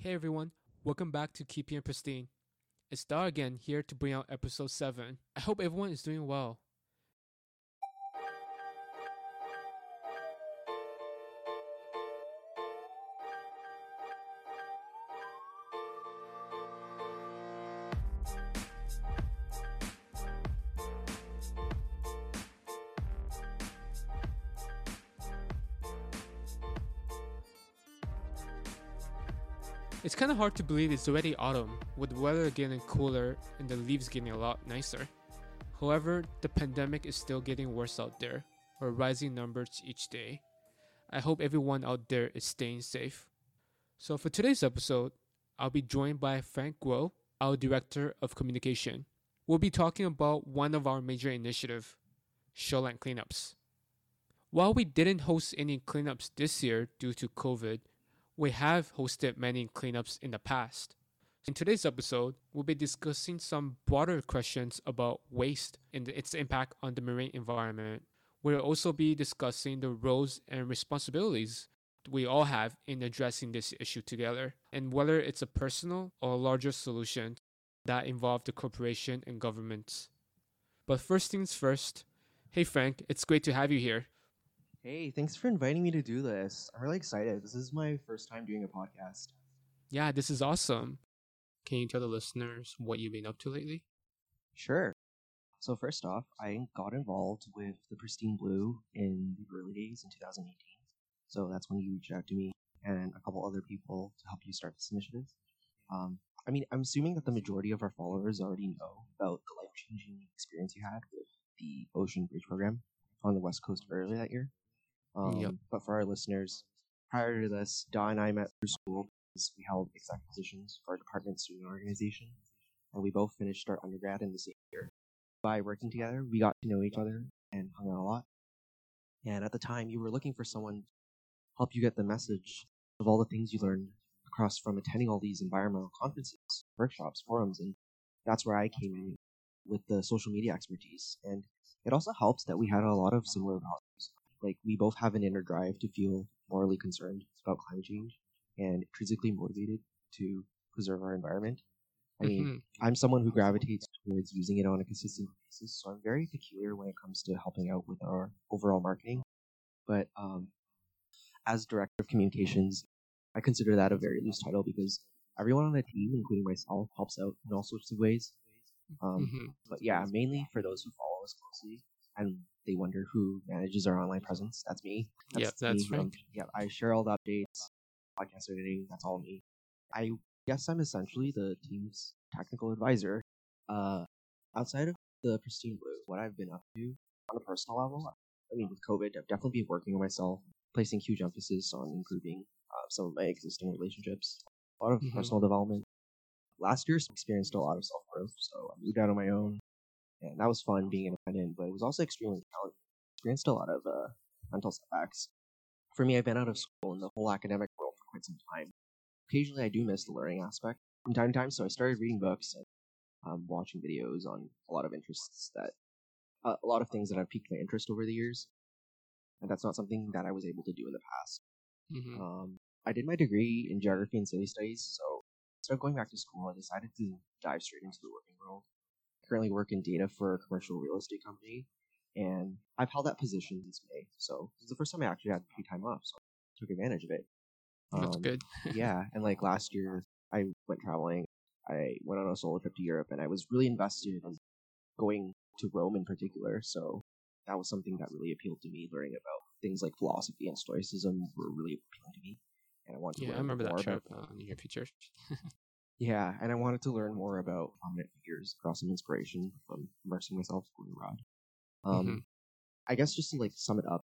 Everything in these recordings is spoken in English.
Hey everyone, welcome back to Keeping Pristine. It's Da again here to bring out episode 7. I hope everyone is doing well. It's kind of hard to believe it's already autumn, with the weather getting cooler and the leaves getting a lot nicer. However, the pandemic is still getting worse out there, with rising numbers each day. I hope everyone out there is staying safe. So, for today's episode, I'll be joined by Frank Guo, our Director of Communication. We'll be talking about one of our major initiatives, Shoreline Cleanups. While we didn't host any cleanups this year due to COVID, we have hosted many cleanups in the past. In today's episode, we'll be discussing some broader questions about waste and its impact on the marine environment. We'll also be discussing the roles and responsibilities we all have in addressing this issue together, and whether it's a personal or a larger solution that involve the corporation and governments. But first things first, hey Frank, it's great to have you here. Hey, thanks for inviting me to do this. I'm really excited. This is my first time doing a podcast. Yeah, this is awesome. Can you tell the listeners what you've been up to lately? Sure. So, first off, I got involved with the Pristine Blue in the early days in 2018. So, that's when you reached out to me and a couple other people to help you start this initiative. Um, I mean, I'm assuming that the majority of our followers already know about the life changing experience you had with the Ocean Bridge program on the West Coast earlier that year. Um, Yep. But for our listeners, prior to this, Dawn and I met through school because we held exact positions for our department student organization, and we both finished our undergrad in the same year. By working together, we got to know each other and hung out a lot. And at the time, you were looking for someone to help you get the message of all the things you learned across from attending all these environmental conferences, workshops, forums, and that's where I came in with the social media expertise. And it also helps that we had a lot of similar values like we both have an inner drive to feel morally concerned about climate change and intrinsically motivated to preserve our environment. I mean, Mhm. I'm someone who gravitates towards using it on a consistent basis, so I'm very peculiar when it comes to helping out with our overall marketing. But um, as director of communications, I consider that a very loose title because everyone on the team, including myself, helps out in all sorts of ways. Um, Mhm. but yeah, mainly for those who follow us closely and they wonder who manages our online presence. That's me. Yeah, that's me. Um, yeah, I share all the updates, podcast editing. That's all me. I guess I'm essentially the team's technical advisor. Uh, outside of the Pristine Blue, what I've been up to on a personal level, I mean, with COVID, I've definitely been working on myself, placing huge emphasis on improving uh, some of my existing relationships, a lot of Mhm. personal development. Last year, I experienced a lot of self growth, so I moved out on my own, and that was fun being independent, but it was also extremely challenging. Experienced a lot of uh, mental setbacks. For me, I've been out of school in the whole academic world for quite some time. Occasionally, I do miss the learning aspect from time to time, so I started reading books and um, watching videos on a lot of interests that, uh, a lot of things that have piqued my interest over the years, and that's not something that I was able to do in the past. Mhm. Um, I did my degree in geography and city studies, so instead of going back to school, I decided to dive straight into the working world. I currently work in data for a commercial real estate company, and I've held that position since May. So this is the first time I actually had paid time off, so I took advantage of it. That's Um, good. yeah, and like last year, I went traveling. I went on a solo trip to Europe, and I was really invested in going to Rome in particular. So that was something that really appealed to me. Learning about things like philosophy and stoicism were really appealing to me, and I wanted to Yeah, I learn remember that trip about in your pictures. yeah, and I wanted to learn more about prominent figures, draw some inspiration from immersing myself going abroad. Um, Mhm. I guess just to like sum it up,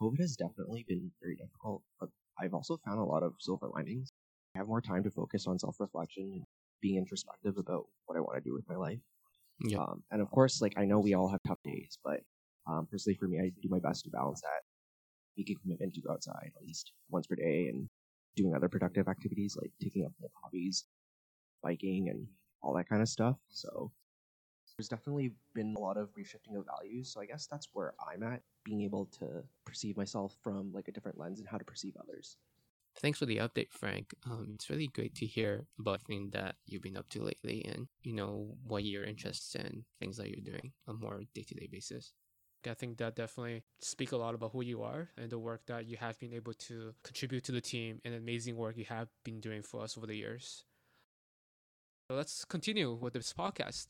COVID has definitely been very difficult, but I've also found a lot of silver linings. I have more time to focus on self reflection and being introspective about what I want to do with my life. Yeah. Um, and of course, like I know we all have tough days, but um, personally for me, I do my best to balance that, make a commitment to go outside at least once per day and doing other productive activities like taking up hobbies, biking, and all that kind of stuff. So there's definitely been a lot of reshifting of values. So I guess that's where I'm at, being able to perceive myself from like a different lens and how to perceive others. Thanks for the update, Frank. Um, it's really great to hear about things that you've been up to lately and, you know, what your interests in, things that you're doing on a more day-to-day basis. I think that definitely speak a lot about who you are and the work that you have been able to contribute to the team and amazing work you have been doing for us over the years. So let's continue with this podcast.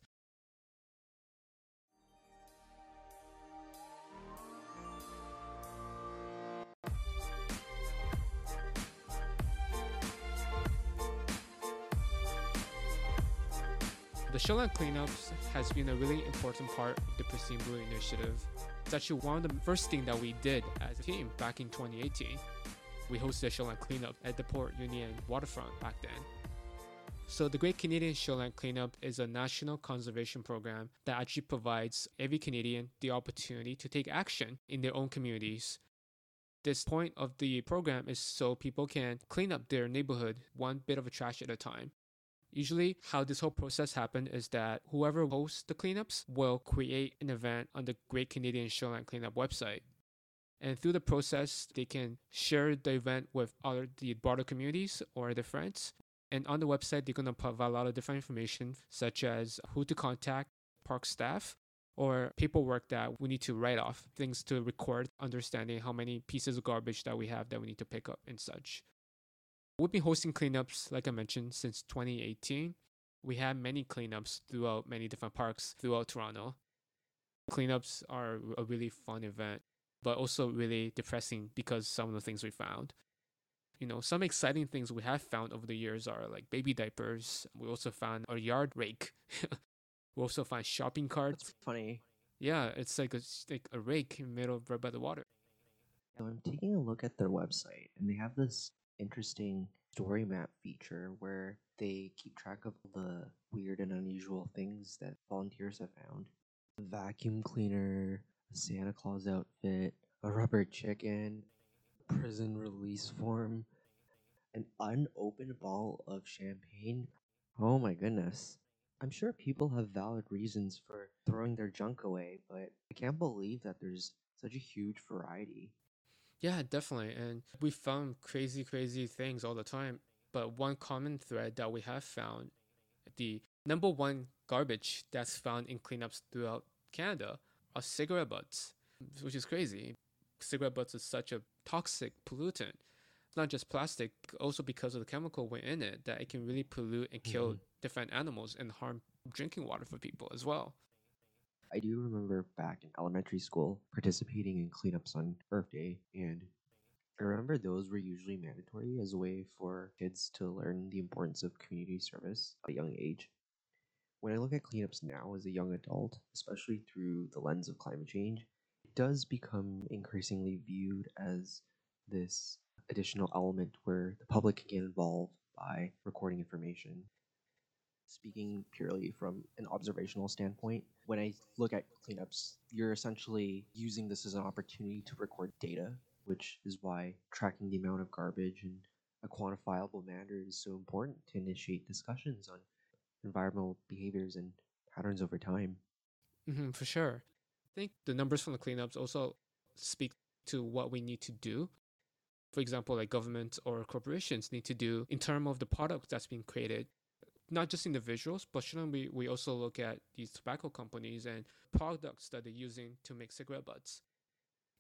The Shoreline Cleanups has been a really important part of the Pristine Blue initiative. It's actually one of the first things that we did as a team back in 2018. We hosted a Shoreline Cleanup at the Port Union waterfront back then. So, the Great Canadian Shoreline Cleanup is a national conservation program that actually provides every Canadian the opportunity to take action in their own communities. This point of the program is so people can clean up their neighborhood one bit of trash at a time. Usually, how this whole process happens is that whoever hosts the cleanups will create an event on the Great Canadian Shoreline Cleanup website. And through the process, they can share the event with other the broader communities or their friends. And on the website, they're going to provide a lot of different information, such as who to contact, park staff, or paperwork that we need to write off, things to record, understanding how many pieces of garbage that we have that we need to pick up and such. We've been hosting cleanups, like I mentioned, since 2018. We have many cleanups throughout many different parks throughout Toronto. Cleanups are a really fun event, but also really depressing because some of the things we found. You know, some exciting things we have found over the years are like baby diapers. We also found a yard rake. we also find shopping carts. That's funny. Yeah, it's like a, like a rake in the middle of right by the water. So I'm taking a look at their website, and they have this interesting story map feature where they keep track of the weird and unusual things that volunteers have found. A vacuum cleaner, a Santa Claus outfit, a rubber chicken, prison release form, an unopened bottle of champagne. Oh my goodness. I'm sure people have valid reasons for throwing their junk away, but I can't believe that there's such a huge variety. Yeah, definitely. And we found crazy, crazy things all the time. But one common thread that we have found the number one garbage that's found in cleanups throughout Canada are cigarette butts, which is crazy. Cigarette butts is such a toxic pollutant. Not just plastic, also because of the chemical within it, that it can really pollute and kill mm-hmm. different animals and harm drinking water for people as well. I do remember back in elementary school participating in cleanups on Earth Day, and I remember those were usually mandatory as a way for kids to learn the importance of community service at a young age. When I look at cleanups now as a young adult, especially through the lens of climate change, it does become increasingly viewed as this additional element where the public can get involved by recording information speaking purely from an observational standpoint, when I look at cleanups, you're essentially using this as an opportunity to record data, which is why tracking the amount of garbage in a quantifiable manner is so important to initiate discussions on environmental behaviors and patterns over time. Mm-hmm, for sure. I think the numbers from the cleanups also speak to what we need to do. For example, like governments or corporations need to do in terms of the product that's being created not just individuals, but shouldn't we, we also look at these tobacco companies and products that they're using to make cigarette butts?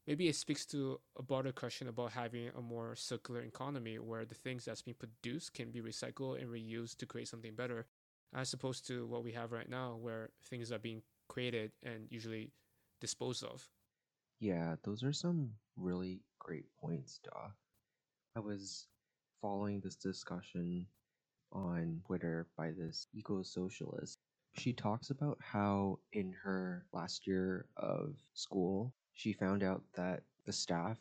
Maybe it speaks to a broader question about having a more circular economy where the things that's being produced can be recycled and reused to create something better, as opposed to what we have right now where things are being created and usually disposed of. Yeah, those are some really great points, Da. I was following this discussion on Twitter by this eco socialist. She talks about how in her last year of school, she found out that the staff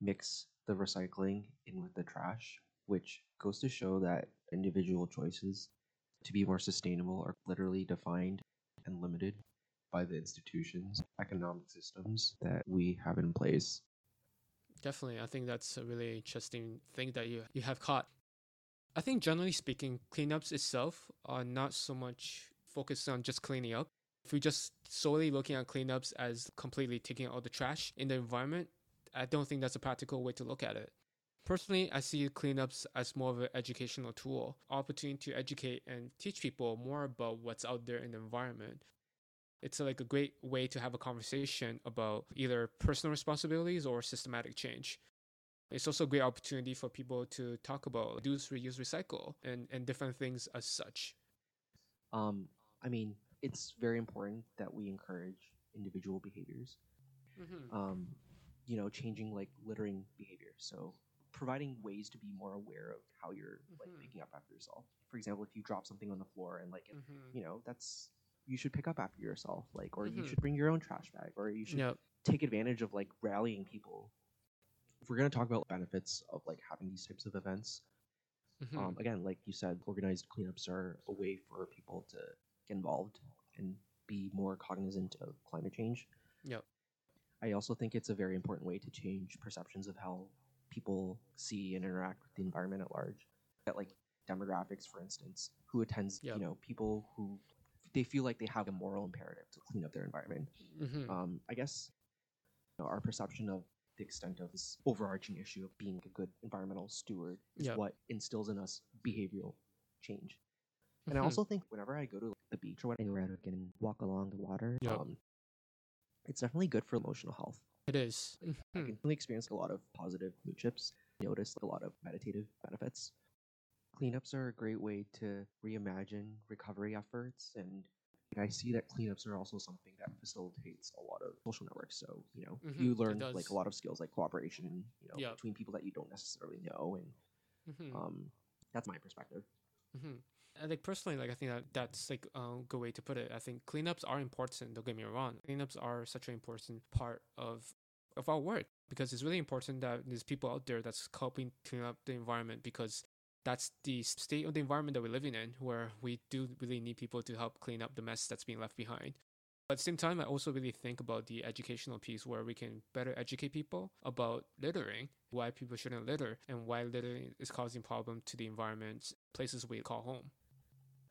mix the recycling in with the trash, which goes to show that individual choices to be more sustainable are literally defined and limited by the institutions, economic systems that we have in place. Definitely. I think that's a really interesting thing that you, you have caught. I think generally speaking, cleanups itself are not so much focused on just cleaning up. If we're just solely looking at cleanups as completely taking out the trash in the environment, I don't think that's a practical way to look at it. Personally, I see cleanups as more of an educational tool, opportunity to educate and teach people more about what's out there in the environment. It's like a great way to have a conversation about either personal responsibilities or systematic change. It's also a great opportunity for people to talk about reduce, reuse, recycle, and, and different things as such. Um, I mean, it's very important that we encourage individual behaviors. Mm-hmm. Um, you know, changing like littering behavior. So providing ways to be more aware of how you're like Mhm. picking up after yourself. For example, if you drop something on the floor and like, it- Mm-hmm. you know, that's you should pick up after yourself, like, or you Mhm. should bring your own trash bag, or you should Yep. take advantage of like rallying people. If we're gonna talk about benefits of like having these types of events, Mhm. um, again, like you said, organized cleanups are a way for people to get involved and be more cognizant of climate change. Yep. I also think it's a very important way to change perceptions of how people see and interact with the environment at large. That like demographics, for instance, who attends, Yep. you know, people who they feel like they have a moral imperative to clean up their environment. Mhm. Um, I guess you know, our perception of the extent of this overarching issue of being a good environmental steward is Yep. what instills in us behavioral change. And I Mhm. also think whenever I go to the beach or anywhere and can walk along the water, Yep. um, it's definitely good for emotional health. it is. I Mhm. can definitely experience a lot of positive mood chips, notice a lot of meditative benefits. Cleanups are a great way to reimagine recovery efforts, and I see that cleanups are also something that facilitates a lot of social networks. So you know, Mhm, you learn like a lot of skills like cooperation, you know, Yep. between people that you don't necessarily know, and Mhm. um, that's my perspective. hmm I think personally, like I think that that's like a good way to put it. I think cleanups are important. Don't get me wrong. Cleanups are such an important part of of our work because it's really important that there's people out there that's helping clean up the environment because that's the state of the environment that we're living in, where we do really need people to help clean up the mess that's being left behind. But at the same time, I also really think about the educational piece where we can better educate people about littering, why people shouldn't litter, and why littering is causing problem to the environment, places we call home.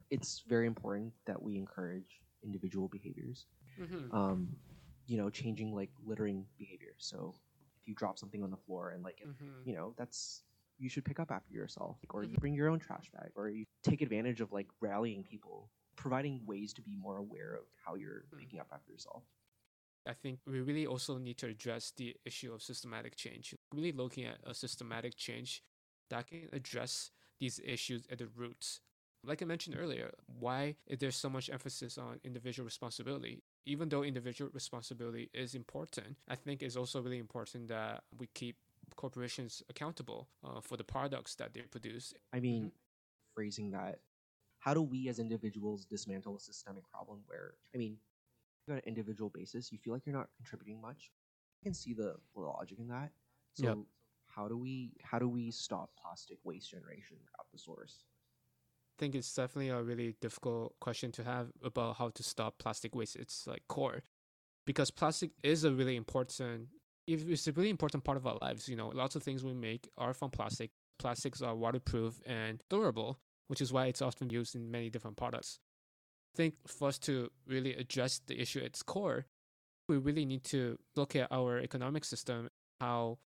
It's very important that we encourage individual behaviors. Mm-hmm. Um, you know, changing like littering behavior. So if you drop something on the floor and like, it- Mm-hmm. you know, that's you should pick up after yourself, or you Mhm. bring your own trash bag, or you take advantage of like rallying people, providing ways to be more aware of how you're Mm. picking up after yourself. I think we really also need to address the issue of systematic change. Really looking at a systematic change that can address these issues at the roots. Like I mentioned earlier, why is there so much emphasis on individual responsibility? Even though individual responsibility is important, I think it's also really important that we keep corporations accountable uh, for the products that they produce. I mean, Mm-hmm. phrasing that, how do we as individuals dismantle a systemic problem where, I mean, on an individual basis, you feel like you're not contributing much? I can see the logic in that. So, Yep. how do we how do we stop plastic waste generation at the source? I think it's definitely a really difficult question to have about how to stop plastic waste. It's like core because plastic is a really important it's a really important part of our lives. You know, lots of things we make are from plastic. Plastics are waterproof and durable, which is why it's often used in many different products. I think for us to really address the issue at its core, we really need to look at our economic system, how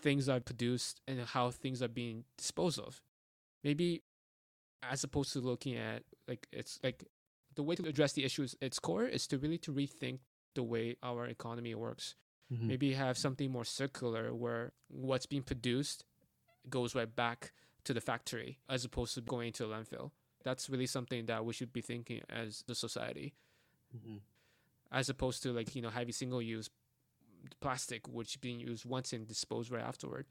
things are produced and how things are being disposed of. Maybe as opposed to looking at like it's like the way to address the issue at its core is to really to rethink the way our economy works Mm-hmm. maybe have something more circular where what's being produced goes right back to the factory as opposed to going to a landfill that's really something that we should be thinking as the society hmm as opposed to like you know having single use plastic which being used once and disposed right afterward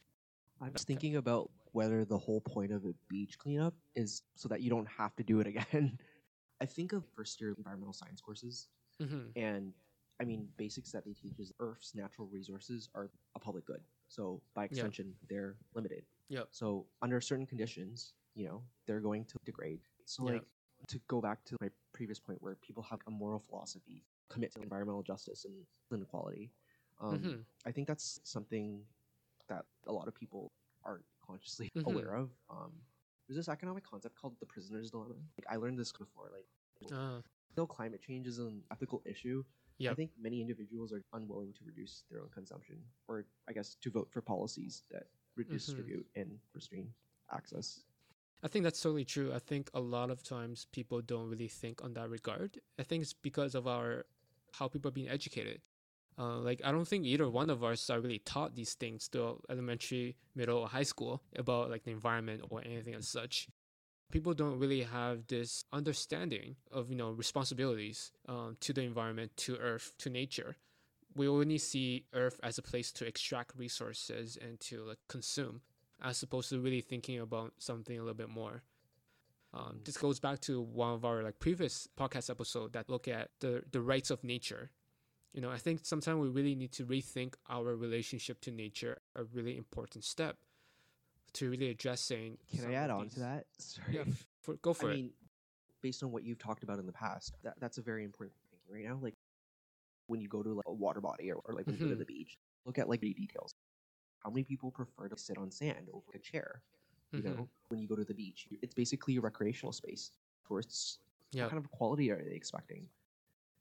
I was thinking about whether the whole point of a beach cleanup is so that you don't have to do it again. I think of first year environmental science courses, mm-hmm. and I mean basics that they teach is Earth's natural resources are a public good. So by extension, they're limited. Yep. So under certain conditions, you know, they're going to degrade. So like to go back to my previous point where people have a moral philosophy, commit to environmental justice and inequality. Um, Mhm. I think that's something that a lot of people aren't consciously Mhm. aware of. Um, there's this economic concept called the prisoner's dilemma. Like I learned this before. Like, uh, though climate change is an ethical issue, I think many individuals are unwilling to reduce their own consumption, or I guess to vote for policies that redistribute and restrain access. I think that's totally true. I think a lot of times people don't really think on that regard. I think it's because of our how people are being educated. Uh, like I don't think either one of us are really taught these things to elementary, middle, or high school about like the environment or anything as such. People don't really have this understanding of you know responsibilities um, to the environment, to Earth, to nature. We only see Earth as a place to extract resources and to like consume, as opposed to really thinking about something a little bit more. Um, this goes back to one of our like previous podcast episode that look at the the rights of nature you know, I think sometimes we really need to rethink our relationship to nature, a really important step to really addressing. Can I add on to that? Sorry. Yeah, for, go for I it. mean, based on what you've talked about in the past, that, that's a very important thing right now. Like when you go to like a water body or, or like when you go to Mhm. the beach, look at like the details. How many people prefer to sit on sand over a chair? You Mhm. know, when you go to the beach, it's basically a recreational space. Tourists, Yeah. what kind of quality are they expecting?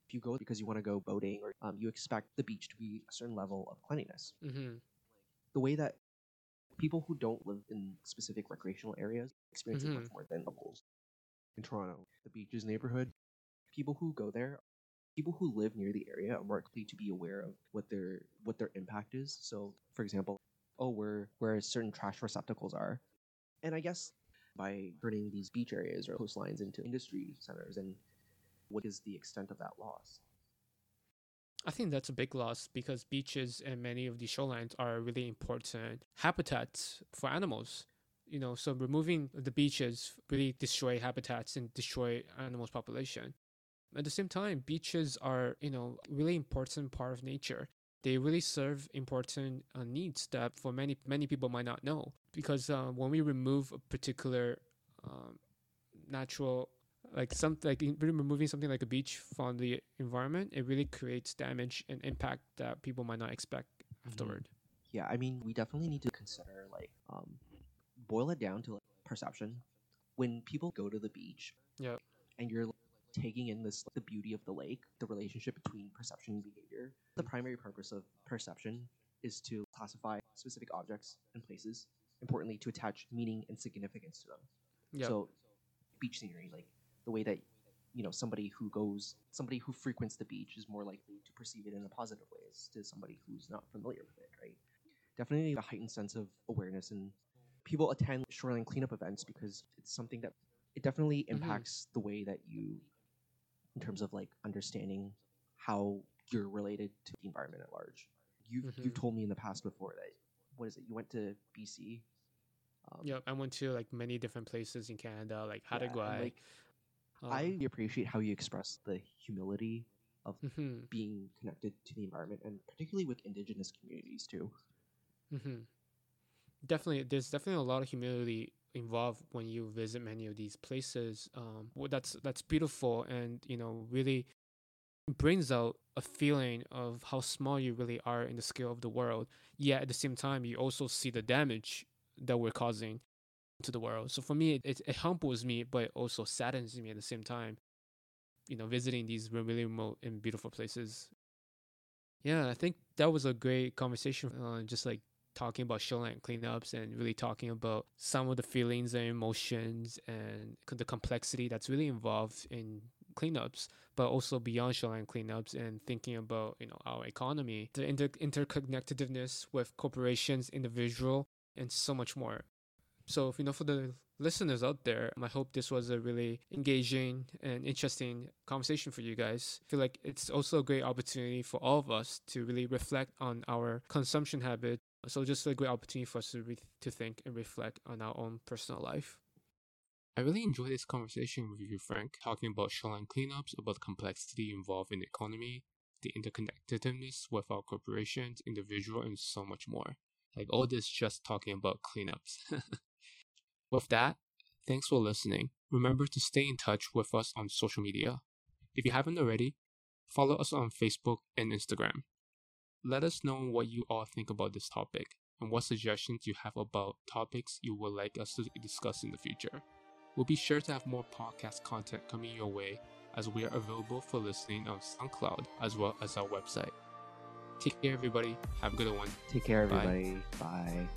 If you go because you want to go boating, or um, you expect the beach to be a certain level of cleanliness. hmm The way that people who don't live in specific recreational areas experience Mhm. it much more than locals. In Toronto, the beaches neighborhood, people who go there, people who live near the area are more likely to be aware of what their what their impact is. So, for example, oh, where where certain trash receptacles are, and I guess by turning these beach areas or coastlines into industry centers, and what is the extent of that loss? I think that's a big loss because beaches and many of the shorelines are really important habitats for animals. You know, so removing the beaches really destroy habitats and destroy animals' population. At the same time, beaches are, you know, really important part of nature. They really serve important uh, needs that for many many people might not know. Because uh, when we remove a particular um, natural like some like removing something like a beach from the environment, it really creates damage and impact that people might not expect afterward. Yeah, I mean, we definitely need to consider like um, boil it down to like, perception. When people go to the beach, yeah, and you're like, taking in this the beauty of the lake, the relationship between perception and behavior. The primary purpose of perception is to classify specific objects and places. Importantly, to attach meaning and significance to them. Yeah. So, beach scenery, like the way that you know somebody who goes, somebody who frequents the beach is more likely to perceive it in a positive way as to somebody who's not familiar with it, right? Definitely a heightened sense of awareness, and people attend shoreline cleanup events because it's something that it definitely Mhm. impacts the way that you, in terms of like understanding how you're related to the environment at large. You've you've Mhm. told me in the past before that what is it? You went to BC. Um, yeah, I went to like many different places in Canada, like yeah, and, Like, I appreciate how you express the humility of hmm being connected to the environment, and particularly with indigenous communities too. hmm Definitely, there's definitely a lot of humility involved when you visit many of these places. Um, well, that's that's beautiful, and you know, really brings out a feeling of how small you really are in the scale of the world. Yet at the same time, you also see the damage that we're causing to the world. So for me, it, it humbles me, but also saddens me at the same time. You know, visiting these really remote and beautiful places. Yeah, I think that was a great conversation. Uh, just like talking about shoreline cleanups and really talking about some of the feelings and emotions and the complexity that's really involved in cleanups, but also beyond shoreline cleanups and thinking about you know our economy, the inter- interconnectedness with corporations, individual, and so much more. So, if you know, for the listeners out there, I hope this was a really engaging and interesting conversation for you guys. I feel like it's also a great opportunity for all of us to really reflect on our consumption habit. So, just a great opportunity for us to re- to think and reflect on our own personal life. I really enjoyed this conversation with you, Frank, talking about shoreline cleanups, about the complexity involved in the economy, the interconnectedness with our corporations, individual, and so much more. Like all this just talking about cleanups. with that, thanks for listening. Remember to stay in touch with us on social media. If you haven't already, follow us on Facebook and Instagram. Let us know what you all think about this topic and what suggestions you have about topics you would like us to discuss in the future. We'll be sure to have more podcast content coming your way as we are available for listening on SoundCloud as well as our website. Take care, everybody. Have a good one. Take care, Bye. everybody. Bye.